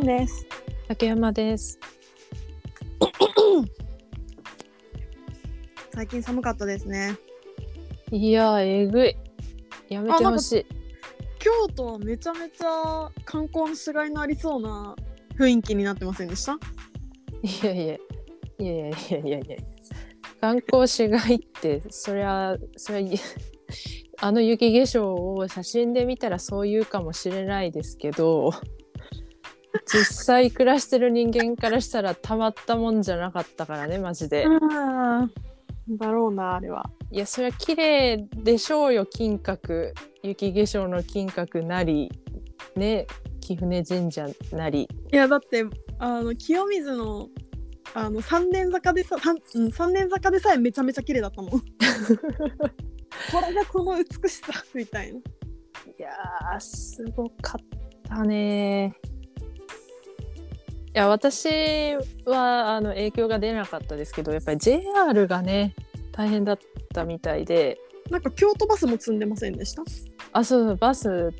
んです。竹山です。最近寒かったですね。いやー、えぐい。やめてほし京都はめちゃめちゃ観光のしがいのありそうな雰囲気になってませんでした？い。いやいや、いやいやいやいやいや観光しがいって、そりゃ、そりゃ、あの雪化粧を写真で見たらそう言うかもしれないですけど、実際暮らしてる人間からしたらたまったもんじゃなかったからね、マジで。うん。だろうな、あれは。いや、そりゃ綺麗でしょうよ、金閣。雪化粧の金閣なり、ね、貴船神社なり。いや、だって、あの、清水の、あの、三年坂でさ、三うん三年坂でさえめちゃめちゃ綺麗だったもん。これがこの美しさ、みたいな。いやーすごかったねいや私はあの影響が出なかったですけどやっぱり JR がね大変だったみたいでなんか京都バスも積んでませんでした？あそうそうバス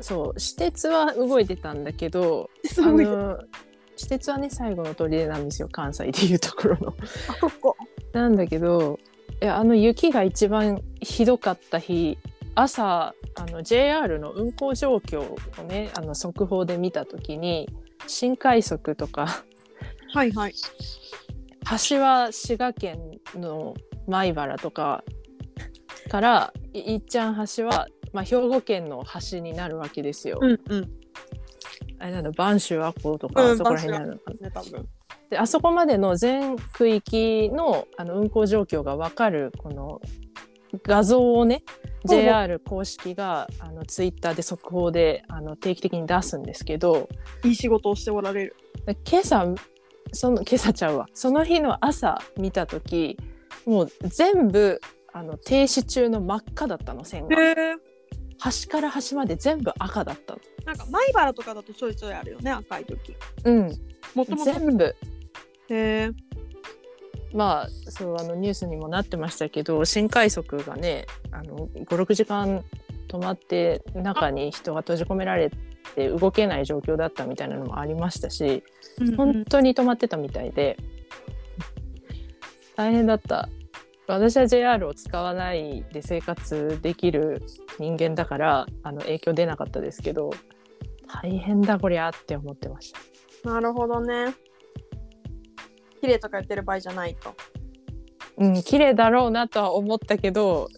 そう私鉄は動いてたんだけどあの私鉄はね最後の砦なんですよ関西でいうところの。そっか。なんだけどいやあの雪が一番ひどかった日朝あの JR の運行状況をねあの速報で見た時に新快速とかはいはい。橋は滋賀県の米原とかからいいっちゃん橋は、まあ、兵庫県の橋になるわけですよ。うんうん。あれなんだ播州和光とか、うんそこら辺になるのかな。であそこまでの全区域のあの運行状況が分かるこの画像をね JR 公式があのツイッターで速報であの定期的に出すんですけどいい仕事をしておられる。今朝その今朝ちゃうわその日の朝見た時もう全部あの停止中の真っ赤だったの線が。端から端まで全部赤だったのなんか米原とかだとちょいちょいあるよね赤い時。うんもともと。へ全部え。まあそうあのニュースにもなってましたけど新快速がねあの56時間止まって中に人が閉じ込められて動けない状況だったみたいなのもありましたし本当に止まってたみたいで大変だった私は JR を使わないで生活できる人間だからあの影響出なかったですけど大変だこりゃって思ってました。なるほどね。綺麗とか言ってる場合じゃないと。うん、綺麗だろうなとは思ったけど、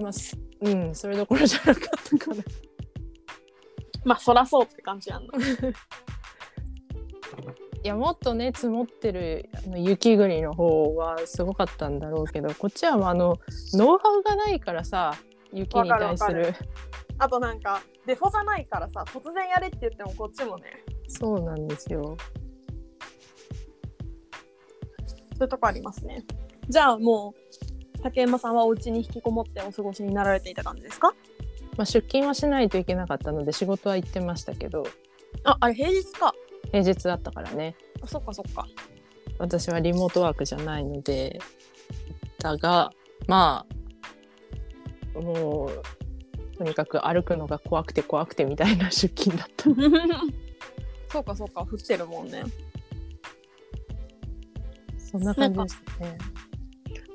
まあ、すうん、それどころじゃなかったかな。まあそらそうって感じやんな。いや、もっとね、積もってるあの雪国の方はすごかったんだろうけど、こっちはあの、ノウハウがないからさ、雪に対するわる。あとなんかデフォじゃないからさ突然やれって言ってもこっちもねそうなんですよ。そういうとこありますね。じゃあもう竹山さんはお家に引きこもってお過ごしになられていた感じですか？まあ、出勤はしないといけなかったので、仕事は行ってましたけど、ああれ平日か。平日だったからね。あそっかそっか。私はリモートワークじゃないのでだがまあもうとにかく歩くのが怖くて怖くてみたいな出勤だった そうかそうか降ってるもんね。そんな感じですね。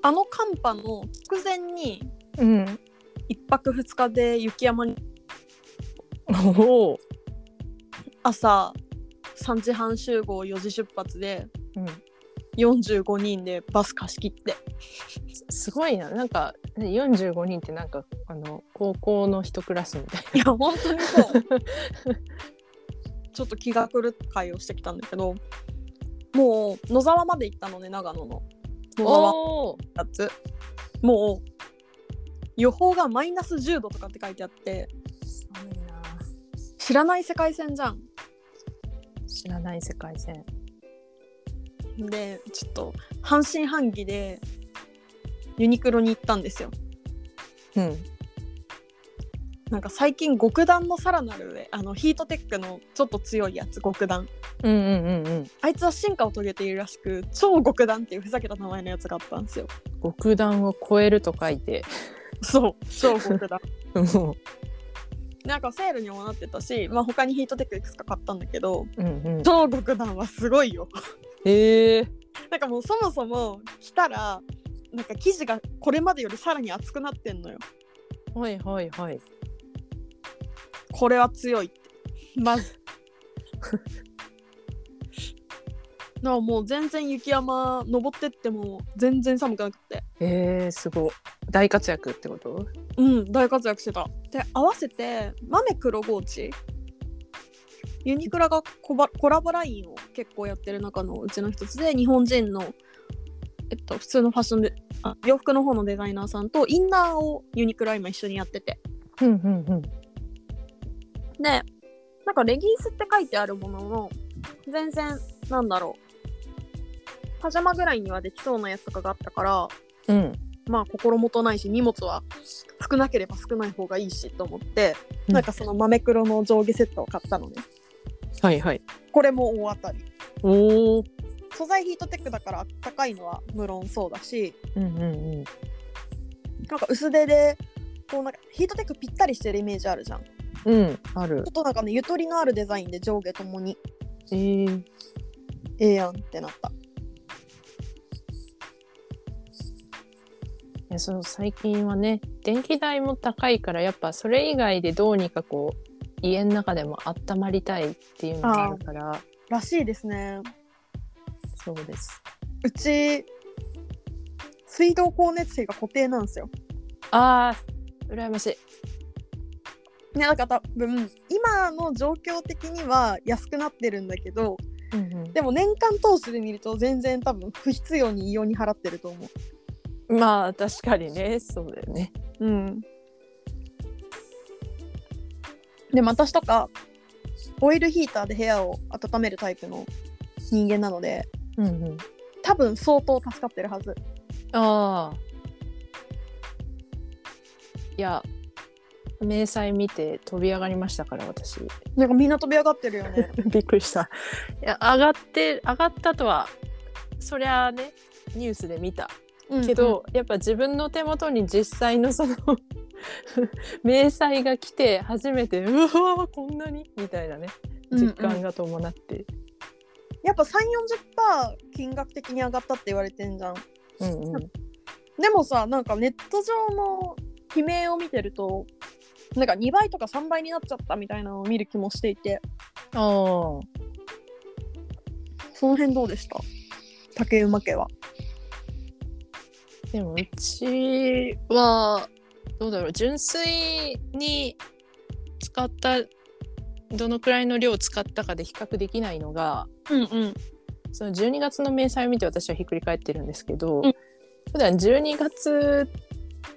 あの寒波の直前にうん一泊二日で雪山に朝3時半集合4時出発でうん、45人でバス貸し切って。すごいな。なんかね45人ってなんかあの高校の一クラスみたいいや本当にそう。ちょっと気が狂った会をしてきたんだけどもう野沢まで行ったのね長野の。野な沢やつ。もう予報がマイナス10度とかって書いてあって。寒いな。知らない世界線じゃん。知らない世界線。でちょっと半信半疑でユニクロに行ったんですよ。うんなんか最近極暖のさらなる上あのヒートテックのちょっと強いやつ極暖うんうんうんうん。あいつは進化を遂げているらしく超極暖っていうふざけた名前のやつがあったんですよ。極暖を超えると書いて。そう超極暖 もなんかセールにもなってたし、まあ、他にヒートテックいくつか買ったんだけどうんうん。超極暖はすごいよ。へえ。なんかもうそもそも着たらなんか生地がこれまでよりさらに厚くなってんのよ。はいはいはいこれは強いって。まず。だからもう全然雪山登ってっても全然寒くなくて。えー、すごい。大活躍ってこと？うん大活躍してた。で合わせて豆黒ゴーチ。ユニクロがコバコラボラインを結構やってる中のうちの一つで日本人のえっと普通のファッションであ洋服の方のデザイナーさんとインナーをユニクロは今一緒にやってて。うんうんうんでなんかレギンスって書いてあるものの全然なんだろう。パジャマぐらいにはできそうなやつとかがあったからうん。まあ心もとないし荷物は少なければ少ない方がいいしと思って、うん。なんかその豆黒の上下セットを買ったのね。はいはい。これも大当たり。おお素材ヒートテックだから高いのは無論そうだしうんうんうん。なんか薄手でこうなんかヒートテックぴったりしてるイメージあるじゃん。ちうんある。ょっとなんかねゆとりのあるデザインで上下ともに。えー、ええやんってなった。いやその最近はね電気代も高いからやっぱそれ以外でどうにかこう家の中でも温まりたいっていうのがあるから。らしいですね。そうです。うち水道光熱費が固定なんですよ。あー羨ましいねだから多分。今の状況的には安くなってるんだけどうんうん。でも年間通してで見ると全然多分不必要に異様に払ってると思まあ確かにね。そうだよね。う。うん。でも私とか。オイルヒーターで部屋を温めるタイプの人間なのでうんうん。多分相当助かってるはず。ああ。いや明細見て飛び上がりましたから私。なんかみんな飛び上がってるよね。びっくりした。いや上がって上がったとはそりゃあねニュースで見た。けど、やっぱ自分の手元に実際のその 明細が来て初めてうわーこんなにみたいなねうんうん。実感が伴って、やっぱ3、40%金額的に上がったって言われてんじゃん。うんうん。でもさなんかネット上の悲鳴を見てるとなんか2倍とか3倍になっちゃったみたいなのを見る気もしていて。ああその辺どうでした？竹馬家は。でもうちはどうだろう。純粋に使ったどのくらいの量を使ったかで比較できないのがうんうん。その12月の明細を見て私はひっくり返ってるんですけど、うん。普段12月っ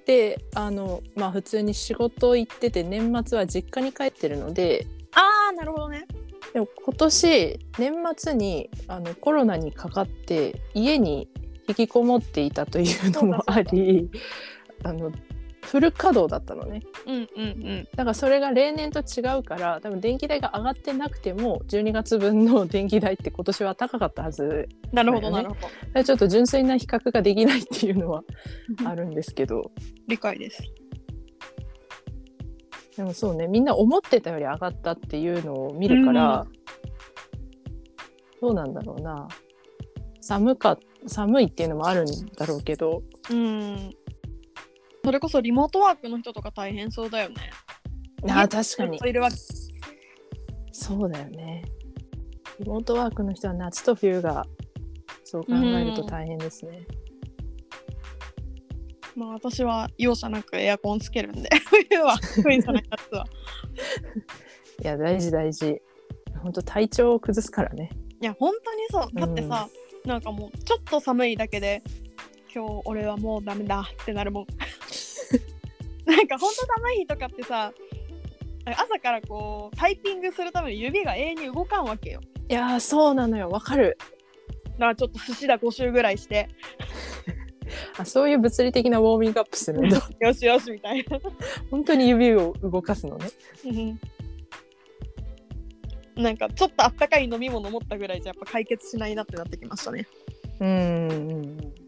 てあのまあ普通に仕事行ってて年末は実家に帰ってるのでああなるほどね。でも今年年末にあのコロナにかかって家に引きこもっていたというのもありあのフル稼働だったのねうんうんうん。だからそれが例年と違うから多分電気代が上がってなくても12月分の電気代って今年は高かったはずなるほどなるほど。ちょっと純粋な比較ができないっていうのはあるんですけど理解です。でもそうねみんな思ってたより上がったっていうのを見るから、どうなんだろうな寒か寒いっていうのもあるんだろうけどうん。それこそリモートワークの人とか大変そうだよね。あー確かに。そうだよね。リモートワークの人は夏と冬がそう考えると大変ですね、まあ私は容赦なくエアコンつけるんで。冬は冬じゃない夏は。いや大事大事。本当体調を崩すからね。いや本当にそう。だってさ、なんかもうちょっと寒いだけで今日俺はもうダメだってなるもんなんかほんと寒い日とかってさ朝からこうタイピングするために指が永遠に動かんわけよ。いやーそうなのよ。わかる。だからちょっと寿司だ5周ぐらいして。あそういう物理的なウォーミングアップするんだ。よしよしみたいな。本当に指を動かすのね。なんかちょっとあったかい飲み物持ったぐらいじゃやっぱ解決しないなってなってきましたね。うん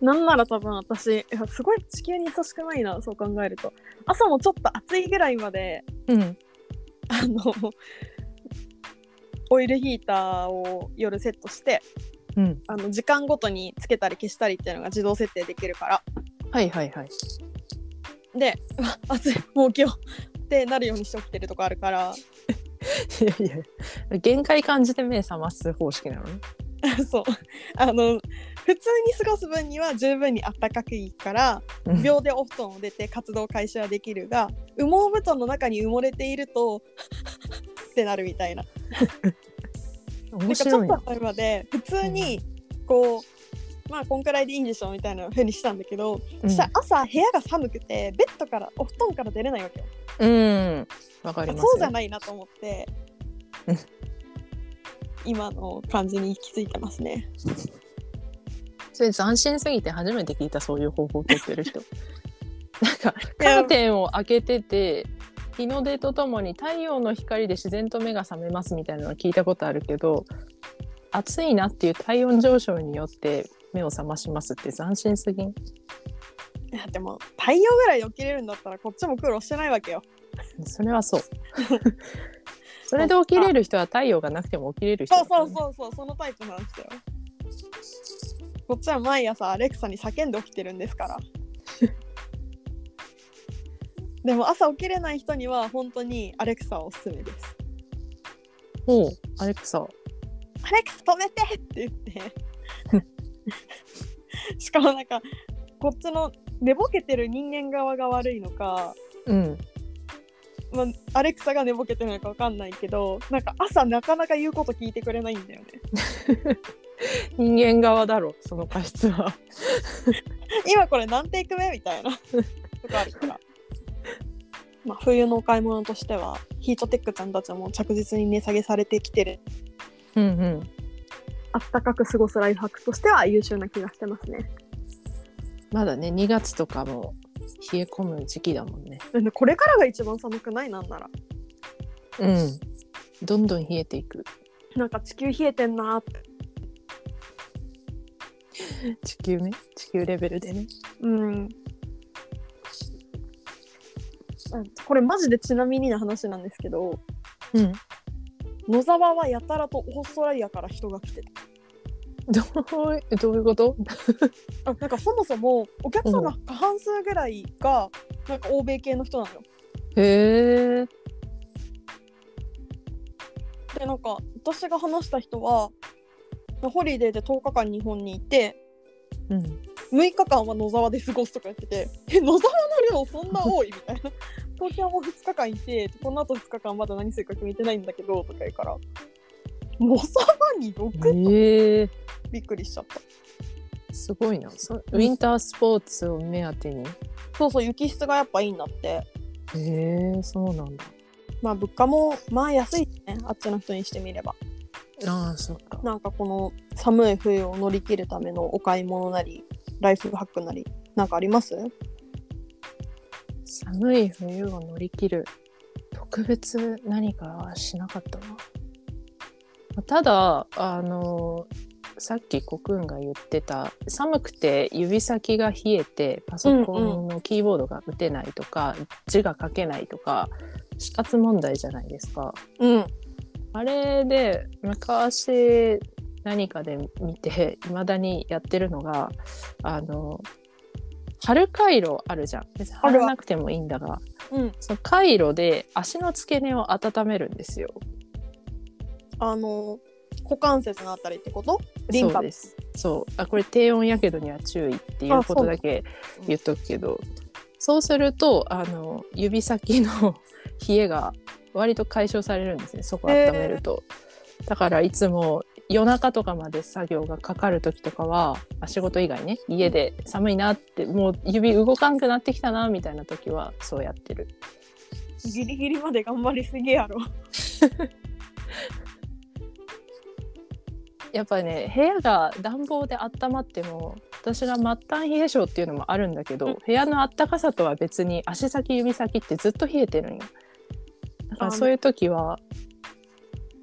なんなら多分私すごい地球に優しくないなそう考えると。朝もちょっと暑いぐらいまでうん。あのオイルヒーターを夜セットしてうん。あの時間ごとにつけたり消したりっていうのが自動設定できるから。はいはいはい。で 暑いもう起きようってなるようにして起きてるとこあるから。いやいや限界感じて目覚ます方式なの？ね そう。あの普通に過ごす分には十分にあったかくいいからうん。秒でお布団を出て活動開始はできるが羽毛布団の中に埋もれていると ってなるみたいな。なん面かちょっと前まで普通にこうまあこんくらいでいいんでしょみたいな風にしたんだけど、うん。そしたら朝部屋が寒くてベッドからお布団から出れないわけよ。うん。わかりますよそうじゃないなと思ってうん。今の感じに行き着いてますねそれ斬新すぎて初めて聞いたそういう方法を取ってる人。なんかカーテンを開けてて日の出とともに太陽の光で自然と目が覚めますみたいなのは聞いたことあるけど暑いなっていう体温上昇によって目を覚ましますって斬新すぎん？いやでも太陽ぐらい起きれるんだったらこっちも苦労してないわけよ。それはそう。それで起きれる人は太陽がなくても起きれる人そうそうそうそうそのタイプなんですよこっちは毎朝アレクサに叫んで起きてるんですから。でも朝起きれない人には本当にアレクサはおすすめです。おうアレクサ。アレクサ止めてって言って。しかもなんかこっちの寝ぼけてる人間側が悪いのか、うん。まあ、アレクサが寝ぼけてるのかわかんないけどなんか朝なかなか言うこと聞いてくれないんだよね 人間側だろその過失は。今これ何テイク目みたいな。とかあるから。まあ、冬のお買い物としてはヒートテックちゃんたちも着実に値下げされてきてる。うんうん。あったかく過ごすライフハックとしては優秀な気がしてますね。まだね2月とかも冷え込む時期だもんね。でこれからが一番寒くないなんなら。うん。どんどん冷えていく。なんか地球冷えてんなーって地球ね。地球レベルでね。うん。あこれマジでちなみにな話なんですけどうん。野沢はやたらとオーストラリアから人が来てたどうどういうこと？あなんかそもそもお客さん。の過半数ぐらいがなんか欧米系の人なのよ。へえ。でなんか私が話した人はホリデーで10日間日本にいてうん。6日間は野沢で過ごすとか言ってて え野沢の量そんな多いみたいな。東京も2日間いてこの後2日間まだ何するか決めてないんだけどとか言うから。野沢に6へえ。びっくりしちゃった。すごいな。そウィンタースポーツを目当てに？そうそう雪質がやっぱいいんだって。へえそうなんだ。まあ物価もまあ安いしね。あっちの人にしてみればああそっか。なんかこの寒い冬を乗り切るためのお買い物なりライフハックなりなんかあります？寒い冬を乗り切る特別何かはしなかったなただあのさっきコクンが言ってた寒くて指先が冷えてパソコンのキーボードが打てないとか、字が書けないとか死活問題じゃないですか。うんあれで昔何かで見ていまだにやってるのがあの春回路あるじゃん。別に貼らなくてもいいんだがうん。その回路で足の付け根を温めるんですよ。あの股関節のあたりってこと？リンパそうです。そう。あこれ低温やけどには注意っていうことだけ言っとくけど。そうするとあの指先の 冷えが割と解消されるんですねそこ温めると。だからいつも夜中とかまで作業がかかる時とかはあ仕事以外ね家で寒いなってもう指動かんくなってきたなみたいな時はそうやってる。ギリギリまで頑張りすぎやろ やっぱね部屋が暖房で温まっても私が末端冷え性っていうのもあるんだけど、うん部屋のあったかさとは別に足先指先ってずっと冷えてるんよあそういう時は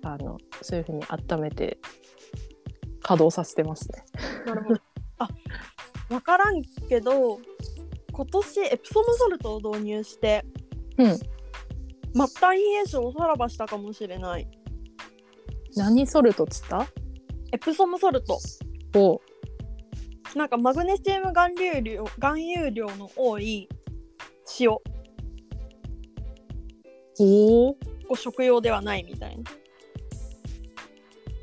あのそういうふうに温めて稼働させてますね。なるほど。あ分からんけど今年エプソムソルトを導入してうん。末端冷え性をさらばしたかもしれない。何ソルトっつった？エプソムソルト。お。なんかマグネシウム含有量含有量の多い塩こう食用ではないみたいな。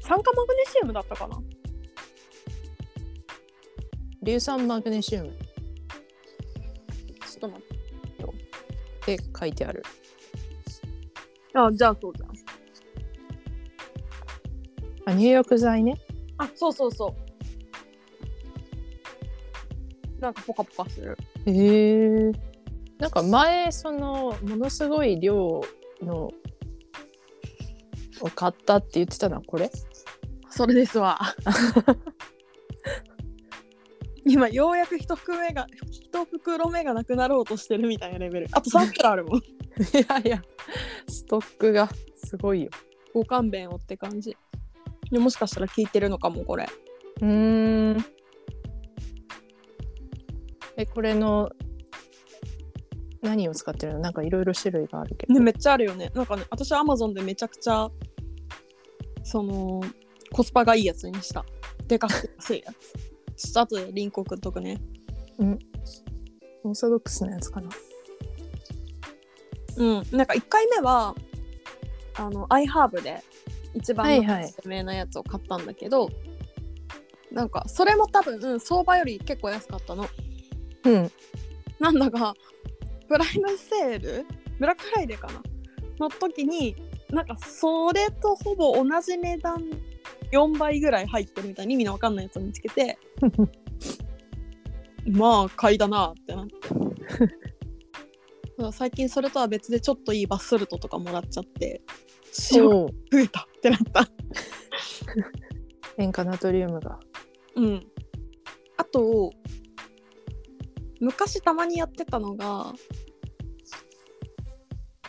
酸化マグネシウムだったかな？硫酸マグネシウム。っちょっと待ってて書いてある。あじゃあそうじゃんあ入浴剤ね。あそうそうそう。なんかポカポカする。へえなんか前そのものすごい量のを買ったって言ってたのはこれ？それですわ。今ようやく一袋目が一袋目がなくなろうとしてるみたいなレベル。あと3袋あるもん。いやいや。ストックがすごいよ。ご勘弁をって感じ。でもしかしたら聞いてるのかもこれ。うーん。えこれの何を使ってるの？なんかいろいろ種類があるけど、ねめっちゃあるよね。なんかね私アマゾンでめちゃくちゃそのコスパがいいやつにした。でかくて安いやつ。ちょっと後でリンク送っとくね。オーソドックスなやつかな。うん。なんか1回目はあのアイハーブで一番はいはい。有名なやつを買ったんだけど、なんかそれも多分、うん相場より結構安かったの。うん。なんだがプライムセール？ブラックフライデーかな？の時になんかそれとほぼ同じ値段4倍ぐらい入ってるみたいに意味のわかんないやつを見つけて まあ買いだなってなって。最近それとは別でちょっといいバスソルトとかもらっちゃって塩がそう増えたってなった。塩化ナトリウムが。うん。あと昔たまにやってたのが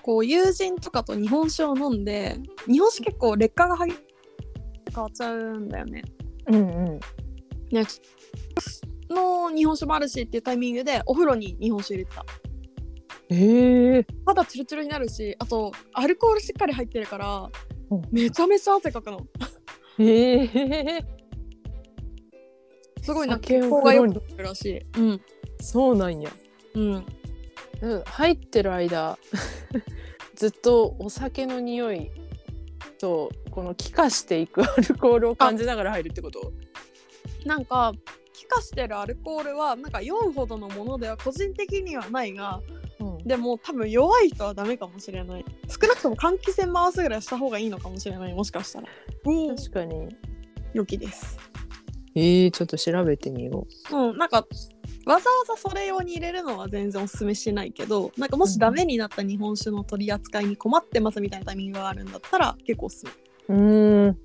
こう友人とかと日本酒を飲んで日本酒結構劣化が激変わっちゃうんだよね。うんうんねの日本酒もあるしっていうタイミングでお風呂に日本酒入れてた。へえ肌チルチルになるしあとアルコールしっかり入ってるからうんめちゃめちゃ汗かくの。へえすごいなんか酒を血行が良くなるらしい。うん。そうなんやうん。うん入ってる間 ずっとお酒の匂いとこの気化していくアルコールを感じながら入るってこと？なんか気化してるアルコールはなんか酔うほどのものでは個人的にはないがうん。でも多分弱い人はダメかもしれない。少なくとも換気扇回すぐらいした方がいいのかもしれないもしかしたら。確かに。良きです。えー、ちょっと調べてみようんなんかわざわざそれ用に入れるのは全然おすすめしないけどなんかもしダメになった日本酒の取り扱いに困ってますみたいなタイミングがあるんだったら結構おすすめ。うん。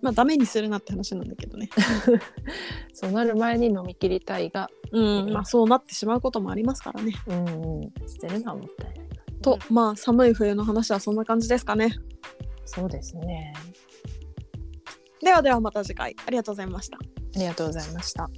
まあダメにするなって話なんだけどね。そうなる前に飲み切りたいがうん。まあそうなってしまうこともありますからね。うんうん。捨てるのはもったいないとまあ寒い冬の話はそんな感じですかね。そうですね。ではではまた次回。ありがとうございました。ありがとうございました